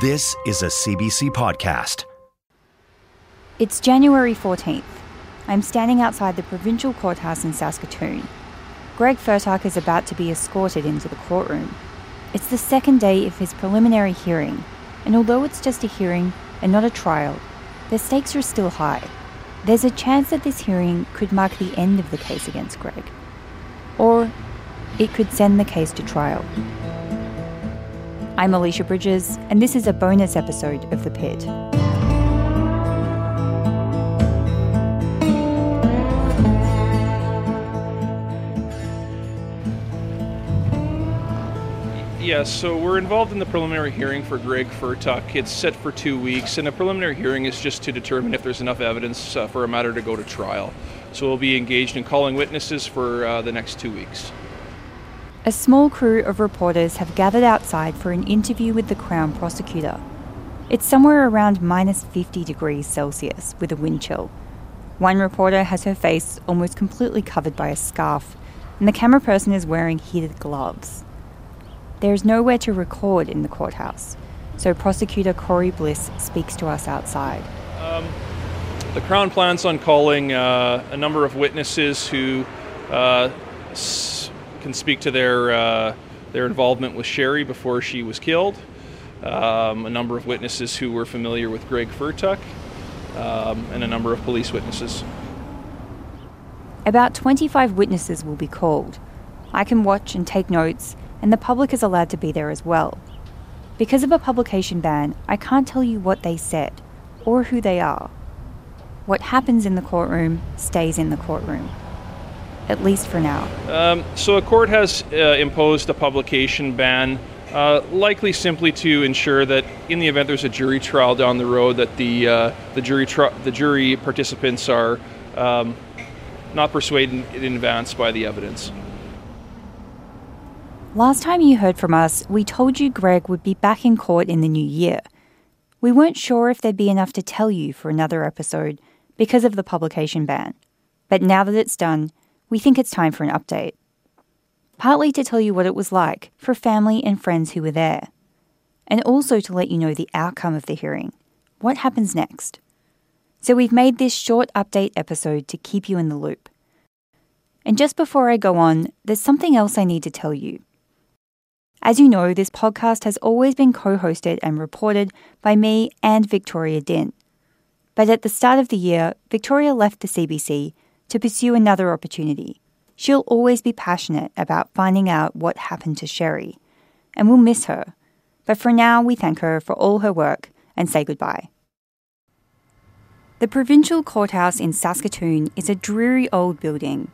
This is a CBC podcast. It's January 14th. I'm standing outside the provincial courthouse in Saskatoon. Greg Fertuck is about to be escorted into the courtroom. It's the second day of his preliminary hearing, and although it's just a hearing and not a trial, the stakes are still high. There's a chance that this hearing could mark the end of the case against Greg, or it could send the case to trial. I'm Alicia Bridges, and this is a bonus episode of The Pit. Yes, so we're involved in the preliminary hearing for Greg Fertuck. It's set for two weeks, and a preliminary hearing is just to determine if there's enough evidence uh, for a matter to go to trial. So we'll be engaged in calling witnesses for uh, the next two weeks. A small crew of reporters have gathered outside for an interview with the Crown prosecutor. It's somewhere around minus 50 degrees Celsius with a wind chill. One reporter has her face almost completely covered by a scarf, and the camera person is wearing heated gloves. There is nowhere to record in the courthouse, so prosecutor Corey Bliss speaks to us outside. Um, the Crown plans on calling uh, a number of witnesses who uh, s- can speak to their uh, their involvement with Sherry before she was killed. Um, a number of witnesses who were familiar with Greg Fertuck, um, and a number of police witnesses. About 25 witnesses will be called. I can watch and take notes and the public is allowed to be there as well. Because of a publication ban, I can't tell you what they said or who they are. What happens in the courtroom stays in the courtroom, at least for now. Um, so, a court has uh, imposed a publication ban, uh, likely simply to ensure that, in the event there's a jury trial down the road, that the uh, the jury tri- the jury participants are um, not persuaded in advance by the evidence. Last time you heard from us, we told you Greg would be back in court in the new year. We weren't sure if there'd be enough to tell you for another episode because of the publication ban. But now that it's done, we think it's time for an update. Partly to tell you what it was like for family and friends who were there, and also to let you know the outcome of the hearing. What happens next? So we've made this short update episode to keep you in the loop. And just before I go on, there's something else I need to tell you. As you know, this podcast has always been co hosted and reported by me and Victoria Dinh. But at the start of the year, Victoria left the CBC to pursue another opportunity. She'll always be passionate about finding out what happened to Sherry, and we'll miss her. But for now, we thank her for all her work and say goodbye. The Provincial Courthouse in Saskatoon is a dreary old building.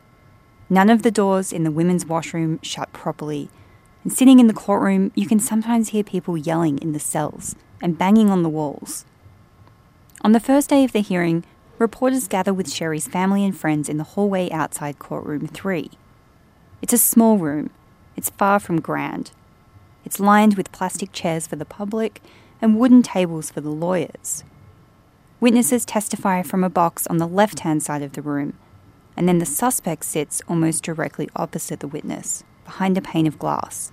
None of the doors in the women's washroom shut properly and sitting in the courtroom, you can sometimes hear people yelling in the cells and banging on the walls. On the first day of the hearing, reporters gather with Sherry's family and friends in the hallway outside courtroom 3. It's a small room. It's far from grand. It's lined with plastic chairs for the public and wooden tables for the lawyers. Witnesses testify from a box on the left hand side of the room, and then the suspect sits almost directly opposite the witness, behind a pane of glass.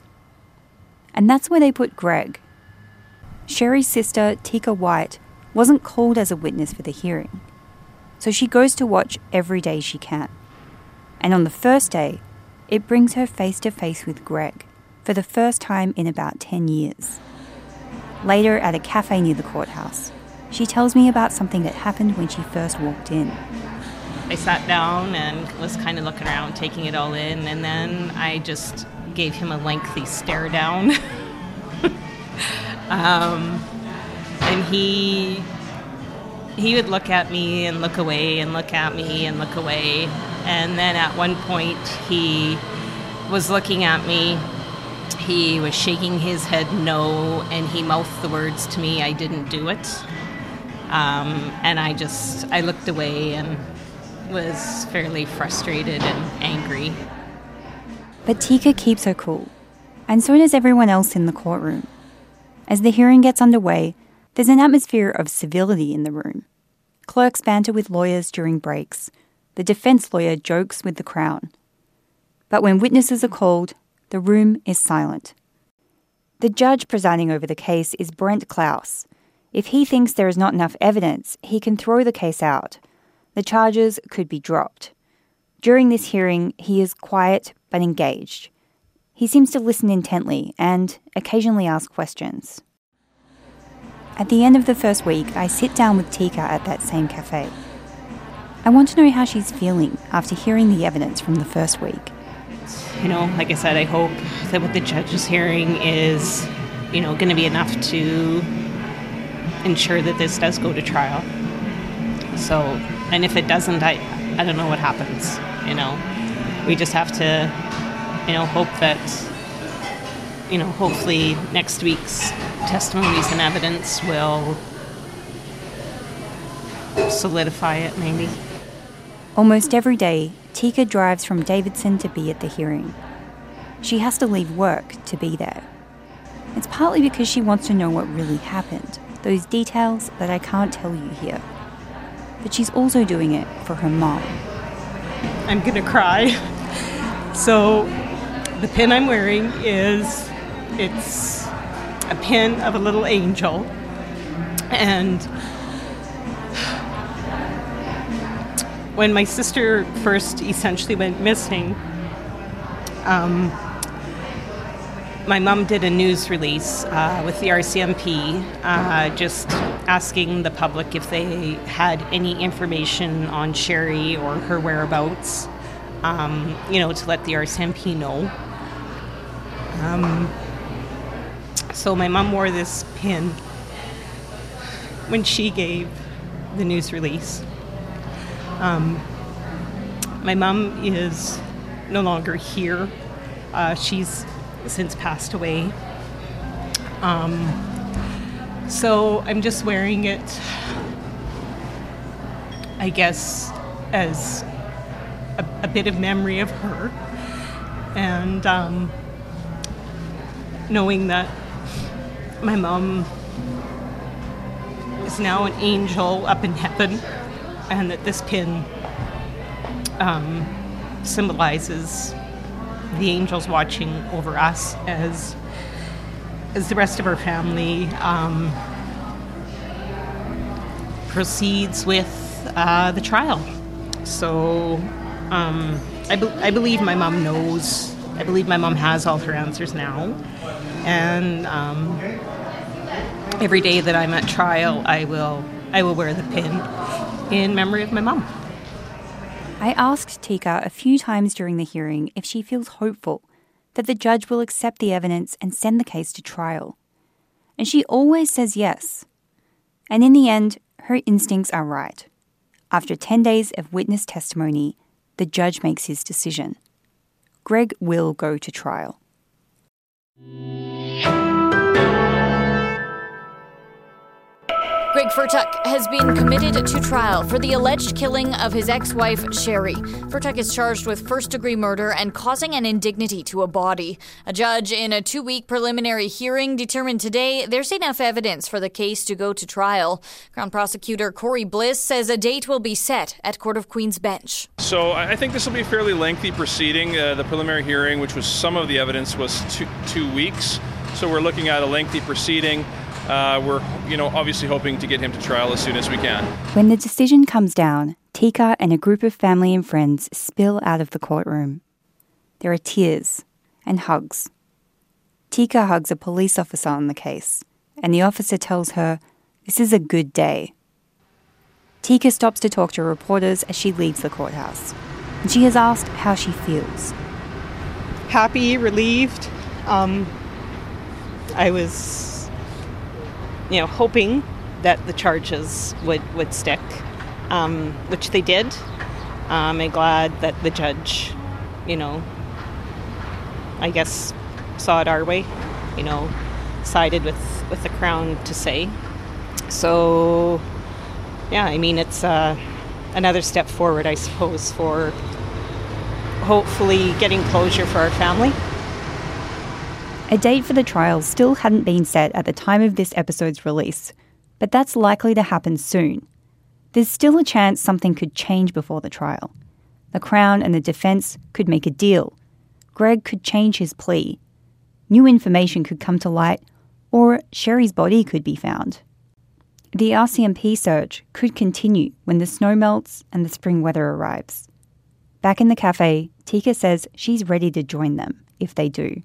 And that's where they put Greg. Sherry's sister, Tika White, wasn't called as a witness for the hearing. So she goes to watch every day she can. And on the first day, it brings her face to face with Greg for the first time in about 10 years. Later, at a cafe near the courthouse, she tells me about something that happened when she first walked in. I sat down and was kind of looking around, taking it all in, and then I just gave him a lengthy stare down. um, and he he would look at me and look away and look at me and look away. And then at one point he was looking at me. He was shaking his head no, and he mouthed the words to me, I didn't do it. Um, and I just, I looked away and was fairly frustrated and angry. But Tika keeps her cool, and so does everyone else in the courtroom. As the hearing gets underway, there's an atmosphere of civility in the room. Clerks banter with lawyers during breaks. The defense lawyer jokes with the Crown. But when witnesses are called, the room is silent. The judge presiding over the case is Brent Klaus. If he thinks there is not enough evidence, he can throw the case out. The charges could be dropped. During this hearing, he is quiet but engaged. He seems to listen intently and occasionally ask questions. At the end of the first week, I sit down with Tika at that same cafe. I want to know how she's feeling after hearing the evidence from the first week. You know, like I said, I hope that what the judge is hearing is, you know, going to be enough to ensure that this does go to trial. So, and if it doesn't, I, I don't know what happens. You know, we just have to, you know, hope that, you know, hopefully next week's testimonies and evidence will solidify it, maybe. Almost every day, Tika drives from Davidson to be at the hearing. She has to leave work to be there. It's partly because she wants to know what really happened, those details that I can't tell you here. But she's also doing it for her mom. I'm gonna cry. So, the pin I'm wearing is it's a pin of a little angel, and when my sister first essentially went missing, um, my mom did a news release uh, with the RCMP uh, just asking the public if they had any information on Sherry or her whereabouts, um, you know, to let the RCMP know. Um, so my mom wore this pin when she gave the news release. Um, my mom is no longer here. Uh, she's since passed away. Um, so I'm just wearing it, I guess, as a, a bit of memory of her. And um, knowing that my mom is now an angel up in heaven and that this pin um, symbolizes the angels watching over us as as the rest of our family um, proceeds with uh, the trial. So um, I, be- I believe my mom knows. I believe my mom has all her answers now, and um, every day that I'm at trial, I will I will wear the pin in memory of my mom. I asked Tika a few times during the hearing if she feels hopeful that the judge will accept the evidence and send the case to trial. And she always says yes. And in the end, her instincts are right. After 10 days of witness testimony, the judge makes his decision. Greg will go to trial. you Greg Fertuck has been committed to trial for the alleged killing of his ex wife, Sherry. Fertuck is charged with first degree murder and causing an indignity to a body. A judge in a two week preliminary hearing determined today there's enough evidence for the case to go to trial. Crown Prosecutor Corey Bliss says a date will be set at Court of Queen's bench. So I think this will be a fairly lengthy proceeding. Uh, the preliminary hearing, which was some of the evidence, was two, two weeks. So we're looking at a lengthy proceeding. Uh, we're, you know, obviously hoping to get him to trial as soon as we can. When the decision comes down, Tika and a group of family and friends spill out of the courtroom. There are tears and hugs. Tika hugs a police officer on the case, and the officer tells her this is a good day. Tika stops to talk to reporters as she leaves the courthouse, and she is asked how she feels. Happy, relieved. Um, I was you know, hoping that the charges would, would stick, um, which they did. Um, I'm glad that the judge, you know, I guess saw it our way, you know, sided with, with the Crown to say. So, yeah, I mean, it's uh, another step forward, I suppose, for hopefully getting closure for our family. A date for the trial still hadn't been set at the time of this episode's release, but that's likely to happen soon. There's still a chance something could change before the trial. The Crown and the defence could make a deal. Greg could change his plea. new information could come to light, or Sherry's body could be found. The RCMP search could continue when the snow melts and the spring weather arrives. Back in the cafe, Tika says she's ready to join them if they do.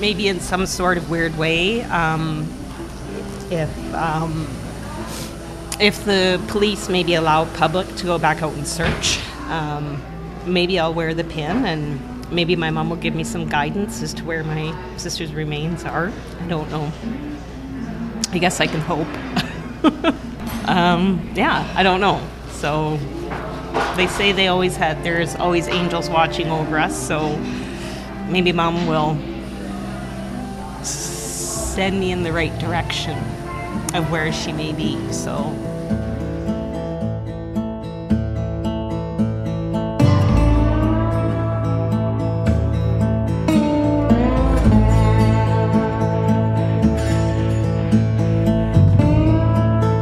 Maybe in some sort of weird way, um, if um, if the police maybe allow public to go back out and search, um, maybe I'll wear the pin and maybe my mom will give me some guidance as to where my sister's remains are. I don't know. I guess I can hope. um, yeah, I don't know. So they say they always had, there's always angels watching over us. So maybe mom will send me in the right direction of where she may be. So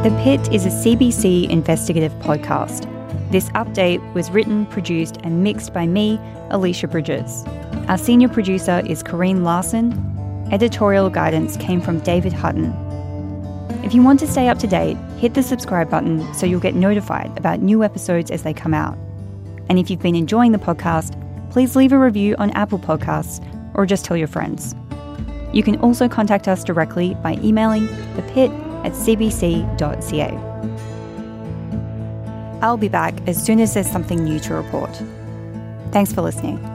The Pit is a CBC investigative podcast. This update was written, produced, and mixed by me, Alicia Bridges. Our senior producer is Corrine Larson. Editorial guidance came from David Hutton. If you want to stay up to date, hit the subscribe button so you'll get notified about new episodes as they come out. And if you've been enjoying the podcast, please leave a review on Apple Podcasts or just tell your friends. You can also contact us directly by emailing thepit at cbc.ca. I'll be back as soon as there's something new to report. Thanks for listening.